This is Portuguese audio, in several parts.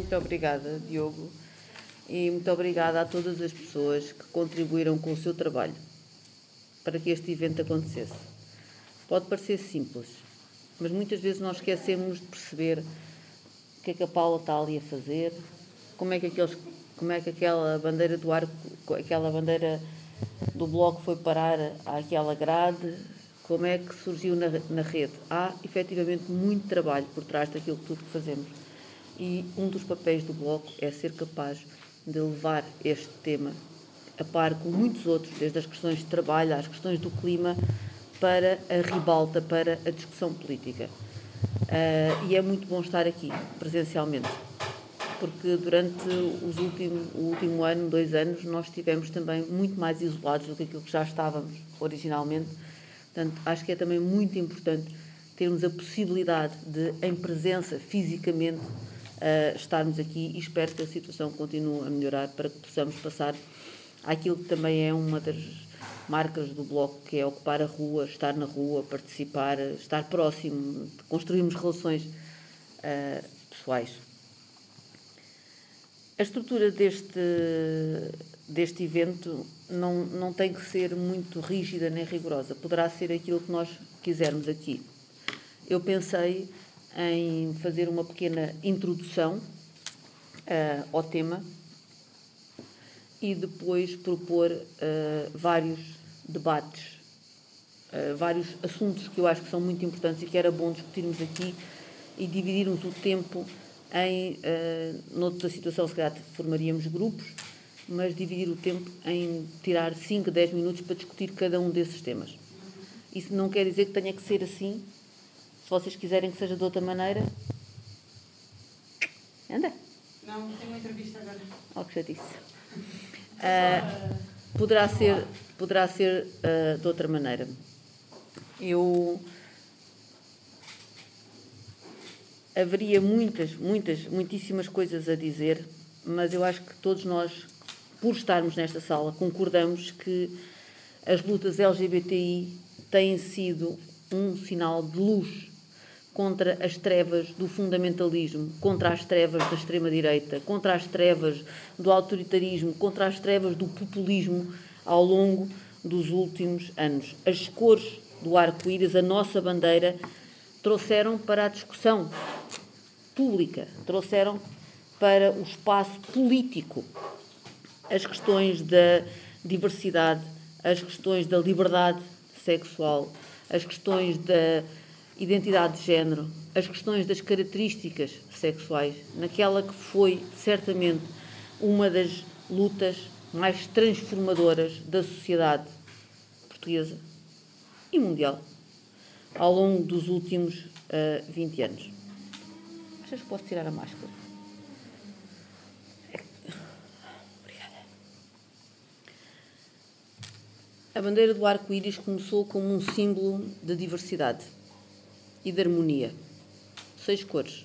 Muito obrigada, Diogo, e muito obrigada a todas as pessoas que contribuíram com o seu trabalho para que este evento acontecesse. Pode parecer simples, mas muitas vezes nós esquecemos de perceber o que é que a Paula está ali a fazer, como é que, aqueles, como é que aquela bandeira do arco, aquela bandeira do bloco foi parar àquela grade, como é que surgiu na, na rede. Há efetivamente muito trabalho por trás daquilo tudo que fazemos. E um dos papéis do bloco é ser capaz de levar este tema a par com muitos outros, desde as questões de trabalho às questões do clima, para a ribalta, para a discussão política. Uh, e é muito bom estar aqui, presencialmente, porque durante os últimos, o último ano, dois anos, nós estivemos também muito mais isolados do que aquilo que já estávamos originalmente. Portanto, acho que é também muito importante termos a possibilidade de, em presença, fisicamente, estarmos aqui e espero que a situação continue a melhorar para que possamos passar àquilo que também é uma das marcas do Bloco, que é ocupar a rua, estar na rua, participar, estar próximo, construirmos relações uh, pessoais. A estrutura deste, deste evento não, não tem que ser muito rígida nem rigorosa, poderá ser aquilo que nós quisermos aqui. Eu pensei em fazer uma pequena introdução uh, ao tema e depois propor uh, vários debates, uh, vários assuntos que eu acho que são muito importantes e que era bom discutirmos aqui e dividirmos o tempo em, uh, noutra situação, se calhar formaríamos grupos, mas dividir o tempo em tirar 5, 10 minutos para discutir cada um desses temas. Isso não quer dizer que tenha que ser assim. Se vocês quiserem que seja de outra maneira. Anda. Não, tenho uma entrevista agora. Oh, que chatice. Uh, poderá ser, poderá ser uh, de outra maneira. Eu haveria muitas, muitas, muitíssimas coisas a dizer, mas eu acho que todos nós, por estarmos nesta sala, concordamos que as lutas LGBTI têm sido um sinal de luz contra as trevas do fundamentalismo, contra as trevas da extrema-direita, contra as trevas do autoritarismo, contra as trevas do populismo ao longo dos últimos anos. As cores do arco-íris, a nossa bandeira, trouxeram para a discussão pública, trouxeram para o espaço político as questões da diversidade, as questões da liberdade sexual, as questões da identidade de género, as questões das características sexuais, naquela que foi certamente uma das lutas mais transformadoras da sociedade portuguesa e mundial ao longo dos últimos uh, eh, 20 anos. Achas que posso tirar a máscara? Obrigada. A bandeira do arco-íris começou como um símbolo de diversidade e de harmonia. Seis cores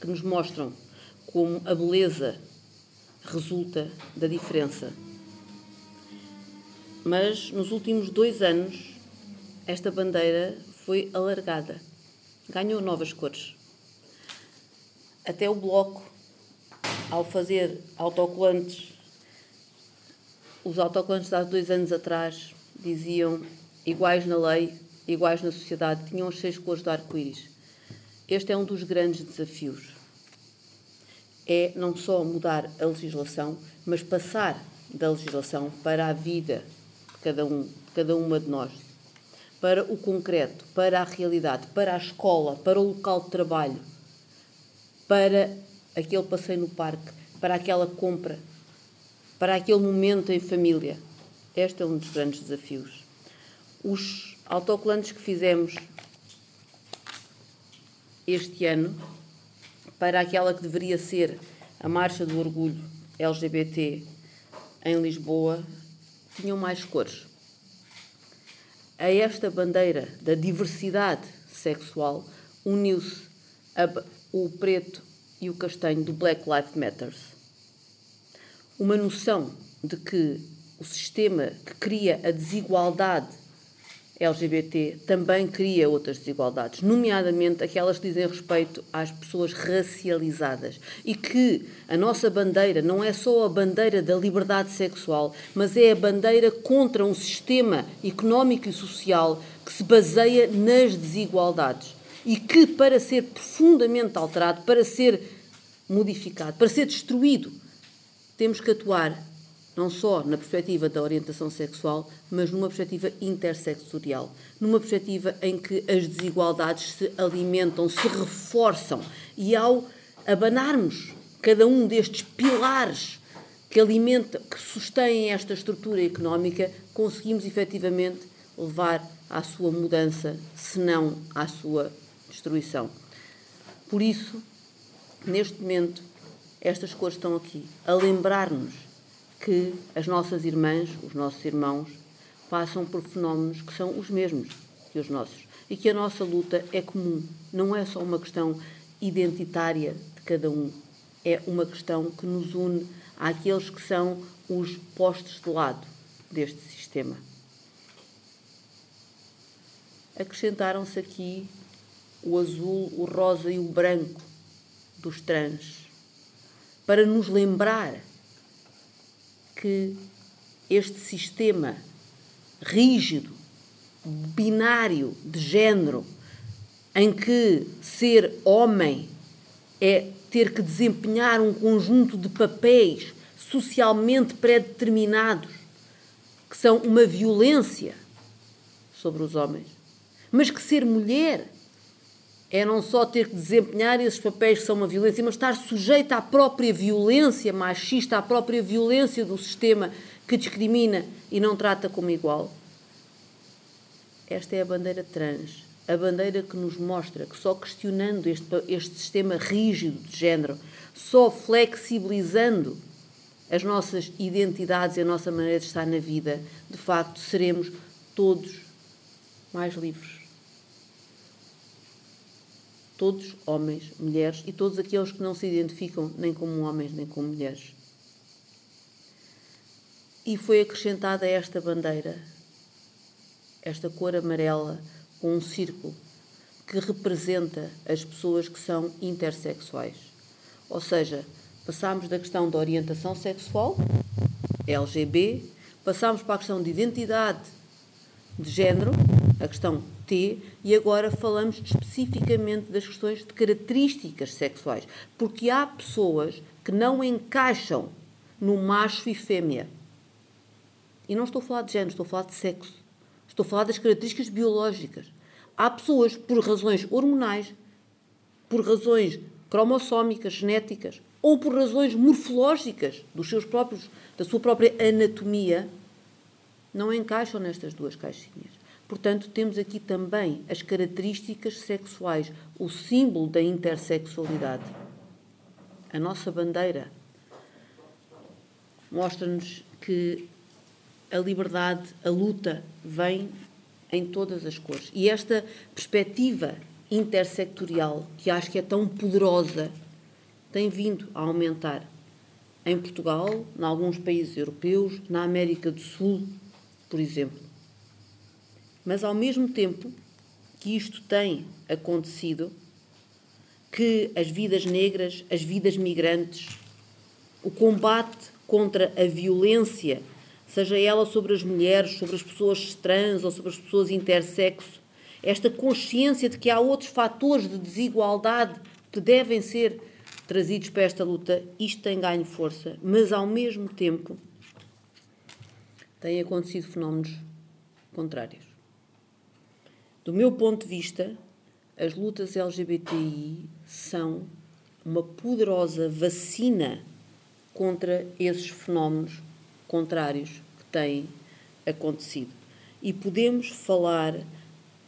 que nos mostram como a beleza resulta da diferença. Mas nos últimos dois anos, esta bandeira foi alargada, ganhou novas cores. Até o Bloco, ao fazer autocolantes, os autocolantes há dois anos atrás diziam iguais na lei, iguais na sociedade, tinham as seis cores do arco-íris. Este é um dos grandes desafios. É não só mudar a legislação, mas passar da legislação para a vida de cada um, de cada uma de nós, para o concreto, para a realidade, para a escola, para o local de trabalho, para aquele passeio no parque, para aquela compra, para aquele momento em família. Este é um dos grandes desafios. Os autocolantes que fizemos este ano para aquela que deveria ser a Marcha do Orgulho LGBT em Lisboa tinham mais cores. A esta bandeira da diversidade sexual uniu-se o preto e o castanho do Black Lives Matters. Uma noção de que o sistema que cria a desigualdade LGBT também cria outras desigualdades, nomeadamente aquelas que dizem respeito às pessoas racializadas. E que a nossa bandeira não é só a bandeira da liberdade sexual, mas é a bandeira contra um sistema económico e social que se baseia nas desigualdades e que, para ser profundamente alterado, para ser modificado, para ser destruído, temos que atuar não só na perspectiva da orientação sexual, mas numa perspectiva intersectorial, numa perspectiva em que as desigualdades se alimentam, se reforçam e ao abanarmos cada um destes pilares que alimentam, que sustêm esta estrutura económica, conseguimos efetivamente levar à sua mudança, se não à sua destruição. Por isso, neste momento, estas cores estão aqui, a lembrar-nos que as nossas irmãs, os nossos irmãos, passam por fenómenos que são os mesmos que os nossos e que a nossa luta é comum. Não é só uma questão identitária de cada um, é uma questão que nos une àqueles que são os postos de lado deste sistema. Acrescentaram-se aqui o azul, o rosa e o branco dos trans para nos lembrar que este sistema rígido, binário de género, em que ser homem é ter que desempenhar um conjunto de papéis socialmente pré-determinados que são uma violência sobre os homens, mas que ser mulher é não só ter que desempenhar esses papéis que são uma violência, mas estar sujeita à própria violência machista, à própria violência do sistema que discrimina e não trata como igual. Esta é a bandeira trans, a bandeira que nos mostra que só questionando este, este sistema rígido de género, só flexibilizando as nossas identidades e a nossa maneira de estar na vida, de facto seremos todos mais livres todos homens, mulheres e todos aqueles que não se identificam nem como homens nem como mulheres. E foi acrescentada esta bandeira, esta cor amarela com um círculo que representa as pessoas que são intersexuais. Ou seja, passámos da questão da orientação sexual, LGB, passámos para a questão de identidade de género, a questão T, e agora falamos especificamente das questões de características sexuais, porque há pessoas que não encaixam no macho e fêmea. E não estou a falar de género, estou a falar de sexo. Estou a falar das características biológicas. Há pessoas, por razões hormonais, por razões cromossómicas, genéticas, ou por razões morfológicas dos seus próprios, da sua própria anatomia, não encaixam nestas duas caixinhas. Portanto, temos aqui também as características sexuais, o símbolo da intersexualidade. A nossa bandeira mostra-nos que a liberdade, a luta, vem em todas as cores. E esta perspectiva intersectorial, que acho que é tão poderosa, tem vindo a aumentar em Portugal, em alguns países europeus, na América do Sul, por exemplo. Mas ao mesmo tempo que isto tem acontecido, que as vidas negras, as vidas migrantes, o combate contra a violência, seja ela sobre as mulheres, sobre as pessoas trans ou sobre as pessoas intersexo, esta consciência de que há outros fatores de desigualdade que devem ser trazidos para esta luta, isto tem ganho força, mas ao mesmo tempo têm acontecido fenómenos contrários. Do meu ponto de vista, as lutas LGBTI são uma poderosa vacina contra esses fenómenos contrários que têm acontecido. E podemos falar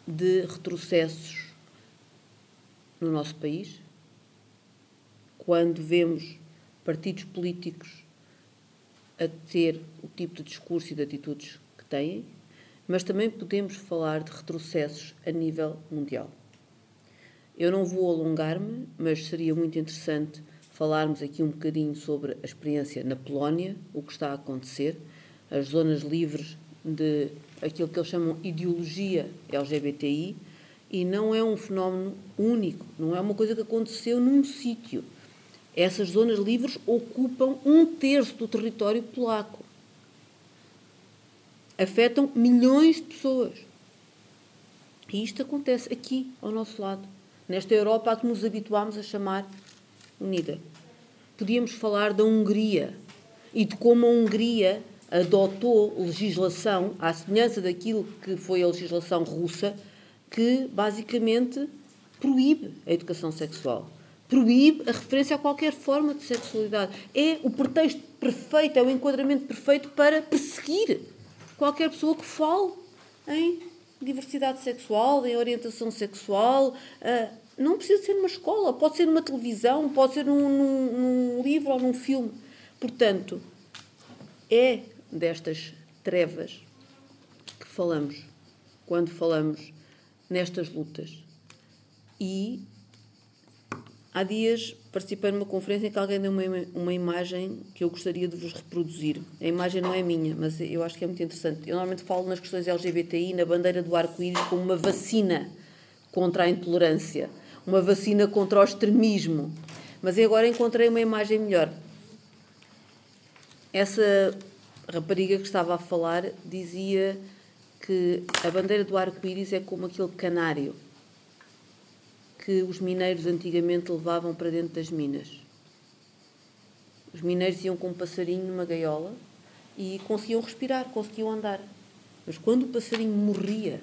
de retrocessos no nosso país quando vemos partidos políticos a ter o tipo de discurso e de atitudes que têm, mas também podemos falar de retrocessos a nível mundial. Eu não vou alongar-me, mas seria muito interessante falarmos aqui um bocadinho sobre a experiência na Polónia, o que está a acontecer, as zonas livres de aquilo que eles chamam ideologia LGBTI e não é um fenómeno único, não é uma coisa que aconteceu num sítio. Essas zonas livres ocupam um terço do território polaco. Afetam milhões de pessoas. E isto acontece aqui, ao nosso lado, nesta Europa a que nos habituámos a chamar unida. Podíamos falar da Hungria e de como a Hungria adotou legislação, à semelhança daquilo que foi a legislação russa, que basicamente proíbe a educação sexual. Proíbe a referência a qualquer forma de sexualidade. É o pretexto perfeito, é o enquadramento perfeito para perseguir qualquer pessoa que fale em diversidade sexual, em orientação sexual. Ah, não precisa ser numa escola, pode ser numa televisão, pode ser num, num, num livro ou num filme. Portanto, é destas trevas que falamos quando falamos nestas lutas. E há dias participei numa conferência em que alguém deu uma, uma imagem que eu gostaria de vos reproduzir. A imagem não é minha, mas eu acho que é muito interessante. Eu normalmente falo nas questões LGBTI, na bandeira do arco-íris, como uma vacina contra a intolerância, uma vacina contra o extremismo. Mas agora encontrei uma imagem melhor. Essa rapariga que estava a falar dizia que a bandeira do arco-íris é como aquele canário que os mineiros antigamente levavam para dentro das minas. Os mineiros iam com um passarinho numa gaiola e conseguiam respirar, conseguiam andar. Mas quando o passarinho morria,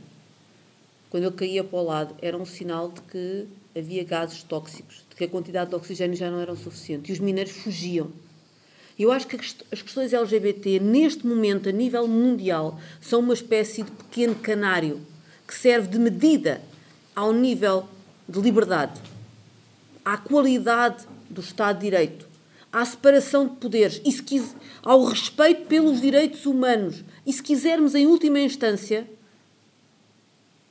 quando ele caía para o lado, era um sinal de que havia gases tóxicos, de que a quantidade de oxigênio já não era suficiente. E os mineiros fugiam. Eu acho que as questões LGBT, neste momento, a nível mundial, são uma espécie de pequeno canário que serve de medida ao nível de liberdade, à qualidade do Estado de Direito, à separação de poderes, e ao respeito pelos direitos humanos, e se quisermos, em última instância,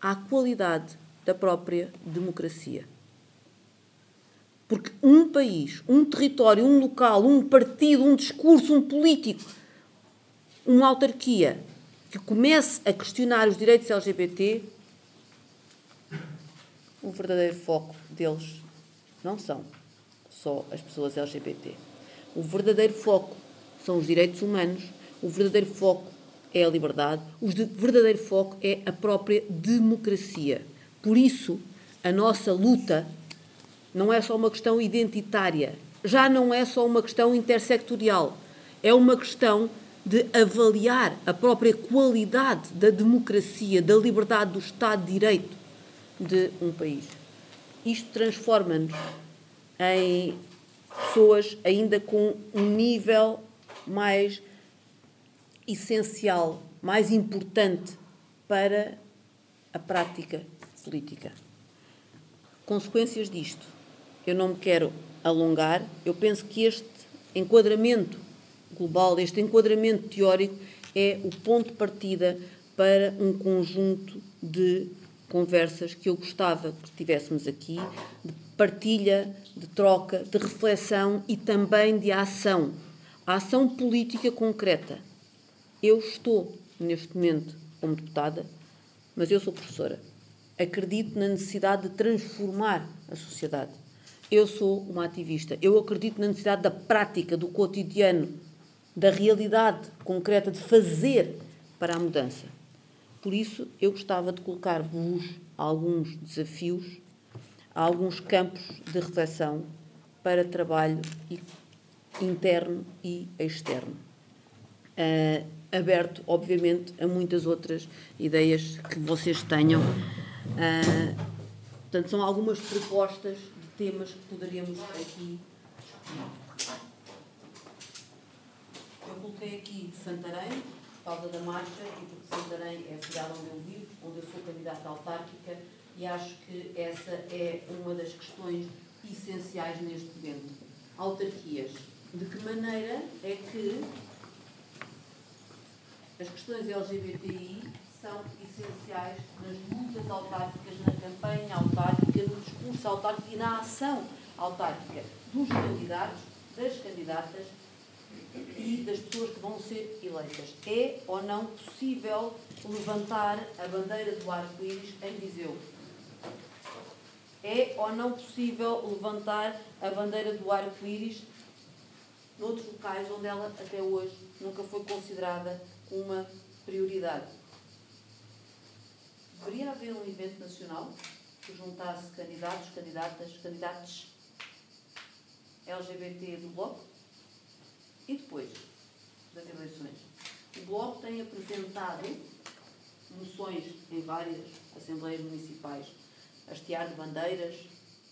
à qualidade da própria democracia. Porque um país, um território, um local, um partido, um discurso, um político, uma autarquia que comece a questionar os direitos LGBT, o verdadeiro foco deles. Não são só as pessoas LGBT. O verdadeiro foco são os direitos humanos, o verdadeiro foco é a liberdade, o verdadeiro foco é a própria democracia. Por isso, a nossa luta não é só uma questão identitária, já não é só uma questão intersectorial, é uma questão de avaliar a própria qualidade da democracia, da liberdade do Estado de Direito de um país. Isto transforma-nos em pessoas ainda com um nível mais essencial, mais importante para a prática política. Consequências disto eu não me quero alongar, eu penso que este enquadramento global, este enquadramento teórico, é o ponto de partida para um conjunto de conversas que eu gostava que tivéssemos aqui, de partilha, de troca, de reflexão e também de ação. A ação política concreta. Eu estou, neste momento, como deputada, mas eu sou professora. Acredito na necessidade de transformar a sociedade. Eu sou uma ativista. Eu acredito na necessidade da prática, do cotidiano, da realidade concreta de fazer para a mudança. Por isso, eu gostava de colocar-vos alguns desafios, alguns campos de reflexão para trabalho interno e externo. Uh, aberto, obviamente, a muitas outras ideias que vocês tenham. Uh, portanto, são algumas propostas temas que poderíamos aqui Eu coloquei aqui Santarém, causa da marcha, e porque Santarém é a cidade onde eu vivo, onde eu sou candidata autárquica, e acho que essa é uma das questões essenciais neste momento. Autarquias. De que maneira é que as questões LGBTI são essenciais nas lutas autárquicas, na campanha autárquica, no discurso autárquico e na ação autárquica dos candidatos, das candidatas e das pessoas que vão ser eleitas. É ou não possível levantar a bandeira do arco-íris em Viseu? É ou não possível levantar a bandeira do arco-íris noutros locais onde ela até hoje nunca foi considerada uma prioridade? Deveria haver um evento nacional que juntasse candidatos, candidatas, candidatos LGBT do Bloco e depois das eleições. O Bloco tem apresentado moções em várias assembleias municipais, hastear de bandeiras,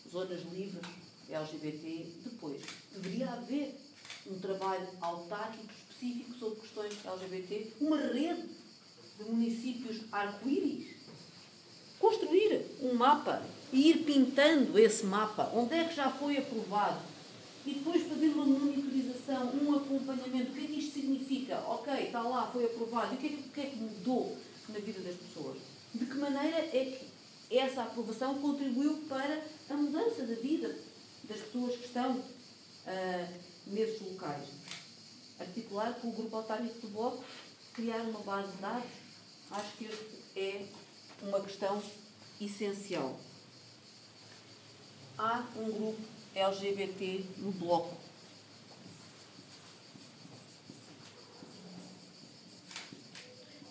zonas livres LGBT. Depois, deveria haver um trabalho autárquico específico sobre questões LGBT, uma rede de municípios arco-íris construir um mapa e ir pintando esse mapa, onde é que já foi aprovado, e depois fazer uma monitorização, um acompanhamento. O que é que isto significa? Ok, está lá, foi aprovado. E o que é que, que, é que mudou na vida das pessoas? De que maneira é que essa aprovação contribuiu para a mudança da vida das pessoas que estão uh, nesses locais? Articular com o grupo autárquico do Bloco, criar uma base de dados. Acho que este é uma questão essencial. Há um grupo LGBT no Bloco.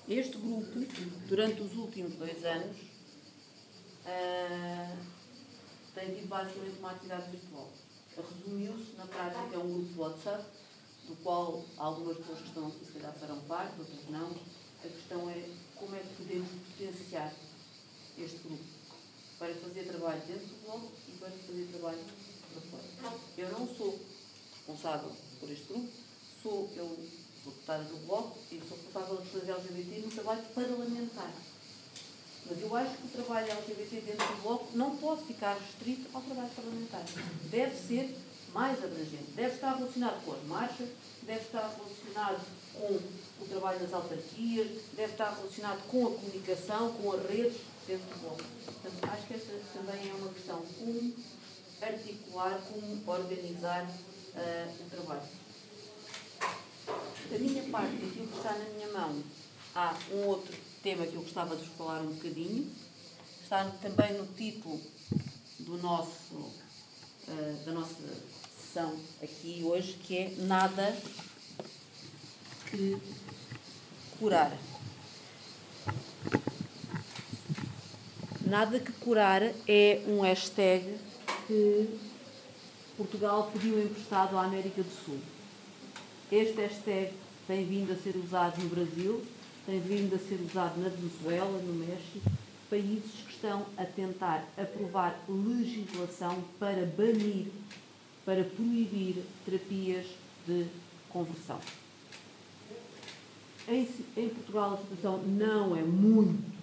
Este grupo, durante os últimos dois anos, uh, tem tido basicamente uma atividade virtual. Resumiu-se, na prática, é um grupo de WhatsApp, do qual algumas pessoas que estão aqui se calhar farão parte, outras não. A questão é como é que podemos potenciar este grupo para fazer trabalho dentro do bloco e para fazer trabalho para fora. Eu não sou responsável por este grupo, sou eu sou deputada do bloco e sou responsável pelas questões LGBT no trabalho parlamentar. Mas eu acho que o trabalho LGBT dentro do bloco não pode ficar restrito ao trabalho parlamentar. Deve ser mais abrangente. Deve estar relacionado com as marchas, deve estar relacionado com o trabalho nas autarquias, deve estar relacionado com a comunicação, com as redes do bloco. Portanto, acho que esta também é uma questão como articular, como organizar uh, o trabalho. Da minha parte, aquilo que está na minha mão, há um outro tema que eu gostava de vos falar um bocadinho. Está também no título do nosso, uh, da nossa sessão aqui hoje, que é Nada que curar. Nada que curar é um hashtag que Portugal pediu emprestado à América do Sul. Este hashtag tem vindo a ser usado no Brasil, tem vindo a ser usado na Venezuela, no México, países que estão a tentar aprovar legislação para banir, para proibir terapias de conversão. Em, em Portugal a situação não é muito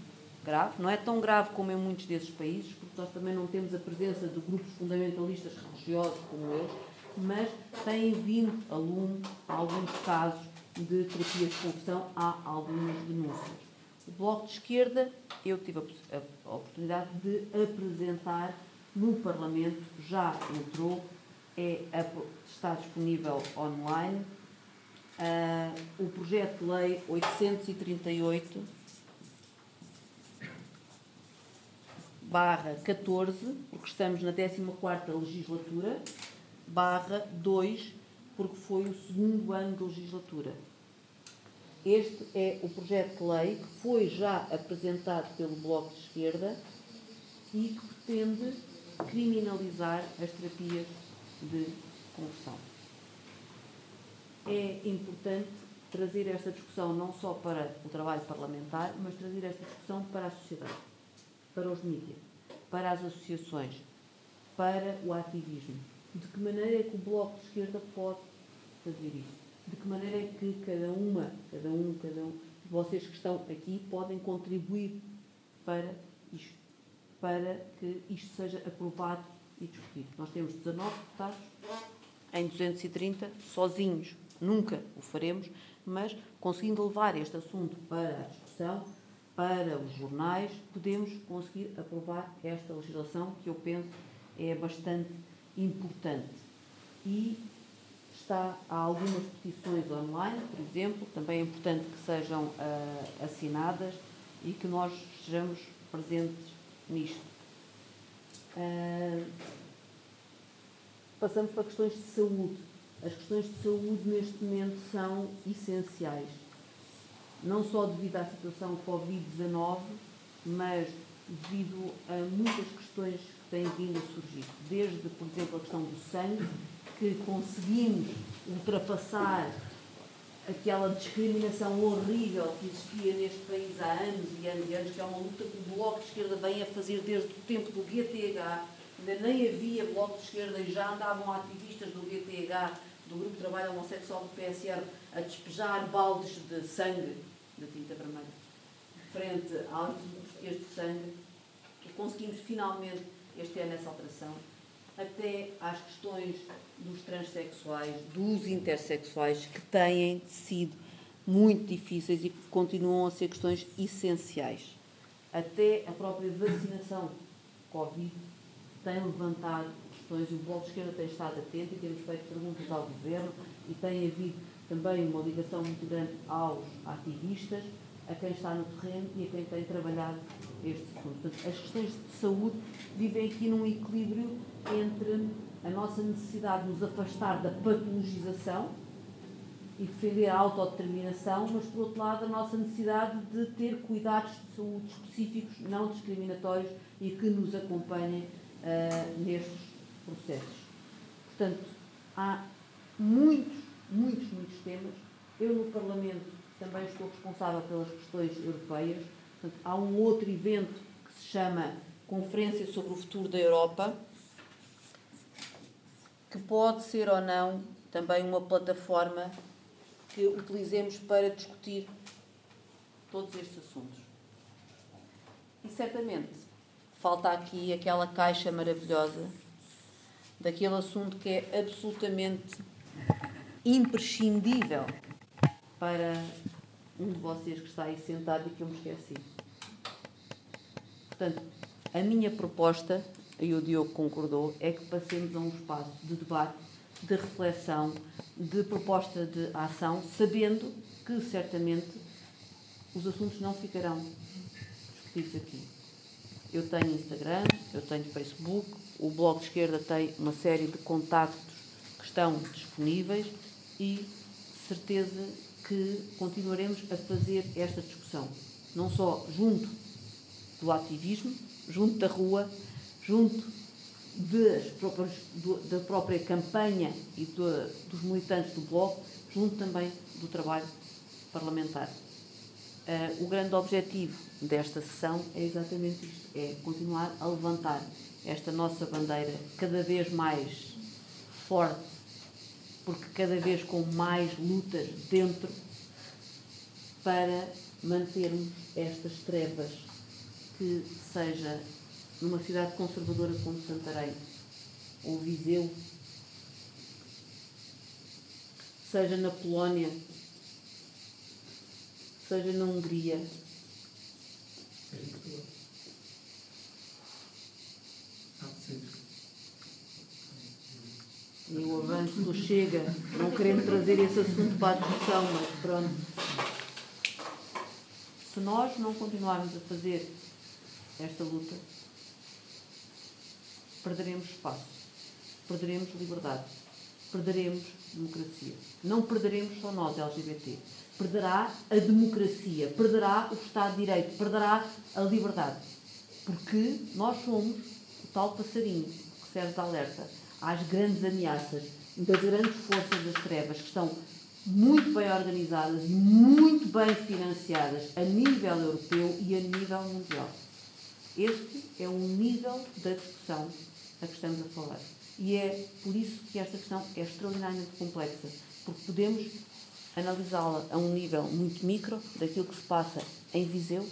grave, não é tão grave como em muitos desses países, porque nós também não temos a presença de grupos fundamentalistas religiosos como eles, mas têm vindo a lume alguns casos de terapia de conversão, há algumas denúncias. O Bloco de Esquerda, eu tive a, a oportunidade de apresentar no Parlamento, já entrou, é, está disponível online uh, o projeto de lei 838 barra 14, porque estamos na 14ª legislatura, barra 2, porque foi o segundo ano de legislatura. Este é o projeto de lei que foi já apresentado pelo Bloco de Esquerda e que pretende criminalizar as terapias de conversão é importante trazer esta discussão não só para o trabalho parlamentar, mas trazer esta discussão para a sociedade, para os mídias, para as associações, para o ativismo. De que maneira é que o Bloco de Esquerda pode fazer isso? De que maneira é que cada uma, cada um, cada um de vocês que estão aqui podem contribuir para isto, para que isto seja aprovado e discutido. Nós temos 19 deputados em 230 sozinhos nunca o faremos, mas conseguindo levar este assunto para a discussão, para os jornais, podemos conseguir aprovar esta legislação que eu penso é bastante importante. E Está, há algumas petições online, por exemplo, também é importante que sejam uh, assinadas e que nós estejamos presentes nisto. Uh, passamos para questões de saúde. As questões de saúde neste momento são essenciais. Não só devido à situação Covid-19, mas devido a muitas questões que têm vindo a surgir. Desde, por exemplo, a questão do sangue, que conseguimos ultrapassar aquela discriminação horrível que existia neste país há anos e anos e anos, que é uma luta que o Bloco de Esquerda vem a fazer desde o tempo do GTH. Ainda nem havia Bloco de Esquerda e já andavam ativistas do GTH, do Grupo de Trabalho Homossexual do PSR, a despejar baldes de sangue, de tinta vermelha, frente Português de Sangue, conseguimos finalmente este ano essa alteração, até às questões dos transexuais, dos intersexuais, que têm sido muito difíceis e que continuam a ser questões essenciais. Até a própria vacinação Covid tem levantado questões o Bloco de Esquerda tem estado atento e temos feito perguntas ao Governo e tem havido também uma ligação muito grande aos ativistas, a quem está no terreno e a quem tem trabalhado estes assuntos. Portanto, as questões de saúde vivem aqui num equilíbrio entre a nossa necessidade de nos afastar da patologização e defender a autodeterminação, mas, por outro lado, a nossa necessidade de ter cuidados de saúde específicos, não discriminatórios e que nos acompanhem uh, nestes processos. Portanto, há muitos, muitos, muitos temas. Eu, no Parlamento, também estou responsável pelas questões europeias. Portanto, há um outro evento que se chama Conferência sobre o Futuro da Europa, que pode ser ou não também uma plataforma que utilizemos para discutir todos estes assuntos. E certamente falta aqui aquela caixa maravilhosa daquele assunto que é absolutamente imprescindível para um de vocês que está aí sentado e que eu me esqueci. Portanto, a minha proposta e o Diogo concordou, é que passemos a um espaço de debate, de reflexão, de proposta de ação, sabendo que certamente os assuntos não ficarão discutidos aqui. Eu tenho Instagram, eu tenho Facebook, o Bloco de Esquerda tem uma série de contactos que estão disponíveis e certeza que continuaremos a fazer esta discussão, não só junto do ativismo, junto da rua, junto próprias, do, da própria campanha e do, dos militantes do Bloco, junto também do trabalho parlamentar. Uh, o grande objetivo desta sessão é exatamente isto: é continuar a levantar esta nossa bandeira cada vez mais forte, porque cada vez com mais lutas dentro para mantermos estas trevas que seja numa cidade conservadora como Santarém ou Viseu, seja na Polónia, seja na Hungria. E o avanço do Chega, não querendo trazer esse assunto para a discussão, mas pronto. Se nós não continuarmos a fazer esta luta, perderemos espaço, perderemos liberdade, perderemos democracia. Não perderemos só nós, LGBT. Perderá a democracia, perderá o Estado de Direito, perderá a liberdade. Porque nós somos o tal passarinho que serve de alerta às grandes ameaças das grandes forças das trevas que estão muito bem organizadas e muito bem financiadas a nível europeu e a nível mundial. Este é o nível da discussão a que estamos a falar. E é por isso que esta questão é extraordinariamente complexa, porque podemos analisá-la a um nível muito micro daquilo que se passa em Viseu,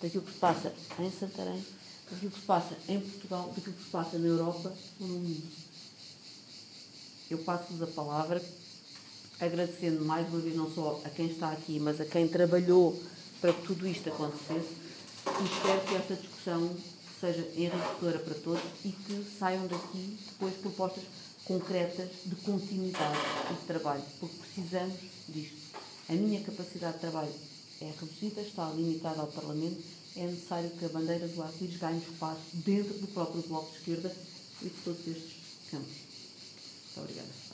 daquilo que se passa em Santarém, daquilo que se passa em Portugal, daquilo que se passa na Europa ou no mundo. Eu passo-vos a palavra, agradecendo mais uma vez não só a quem está aqui, mas a quem trabalhou para que tudo isto acontecesse, e espero que esta discussão seja enriquecedora para todos e que saiam daqui depois propostas concretas de continuidade e de trabalho, porque precisamos disto. A minha capacidade de trabalho é reduzida, está limitada ao Parlamento, é necessário que a bandeira do arco-íris ganhe espaço dentro do próprio Bloco de Esquerda e de todos estes campos. Obrigada.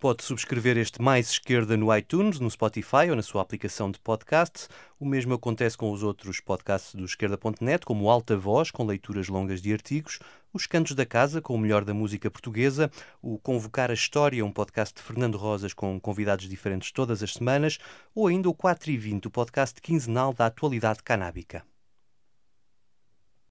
Pode subscrever este Mais Esquerda no iTunes, no Spotify ou na sua aplicação de podcast. O mesmo acontece com os outros podcasts do Esquerda.net, como Alta Voz, com leituras longas de artigos, os Cantos da Casa, com o melhor da música portuguesa, o Convocar a História, um podcast de Fernando Rosas com convidados diferentes todas as semanas, ou ainda o 4 e 20, o podcast quinzenal da atualidade canábica.